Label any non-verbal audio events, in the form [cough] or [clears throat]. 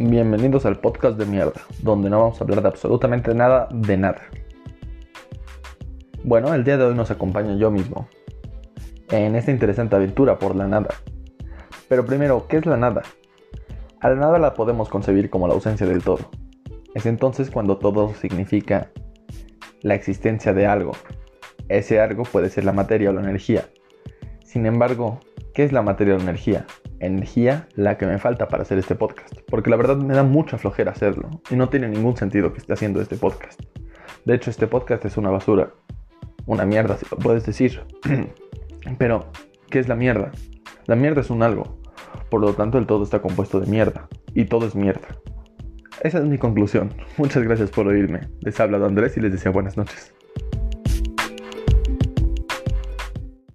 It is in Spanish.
Bienvenidos al podcast de mierda, donde no vamos a hablar de absolutamente nada de nada. Bueno, el día de hoy nos acompaña yo mismo, en esta interesante aventura por la nada. Pero primero, ¿qué es la nada? A la nada la podemos concebir como la ausencia del todo. Es entonces cuando todo significa la existencia de algo. Ese algo puede ser la materia o la energía. Sin embargo, ¿qué es la materia o la energía? Energía la que me falta para hacer este podcast. Porque la verdad me da mucha flojera hacerlo. Y no tiene ningún sentido que esté haciendo este podcast. De hecho, este podcast es una basura. Una mierda, si lo puedes decir. [clears throat] Pero, ¿qué es la mierda? La mierda es un algo. Por lo tanto, el todo está compuesto de mierda. Y todo es mierda. Esa es mi conclusión. [laughs] Muchas gracias por oírme. Les ha hablado Andrés y les deseo buenas noches.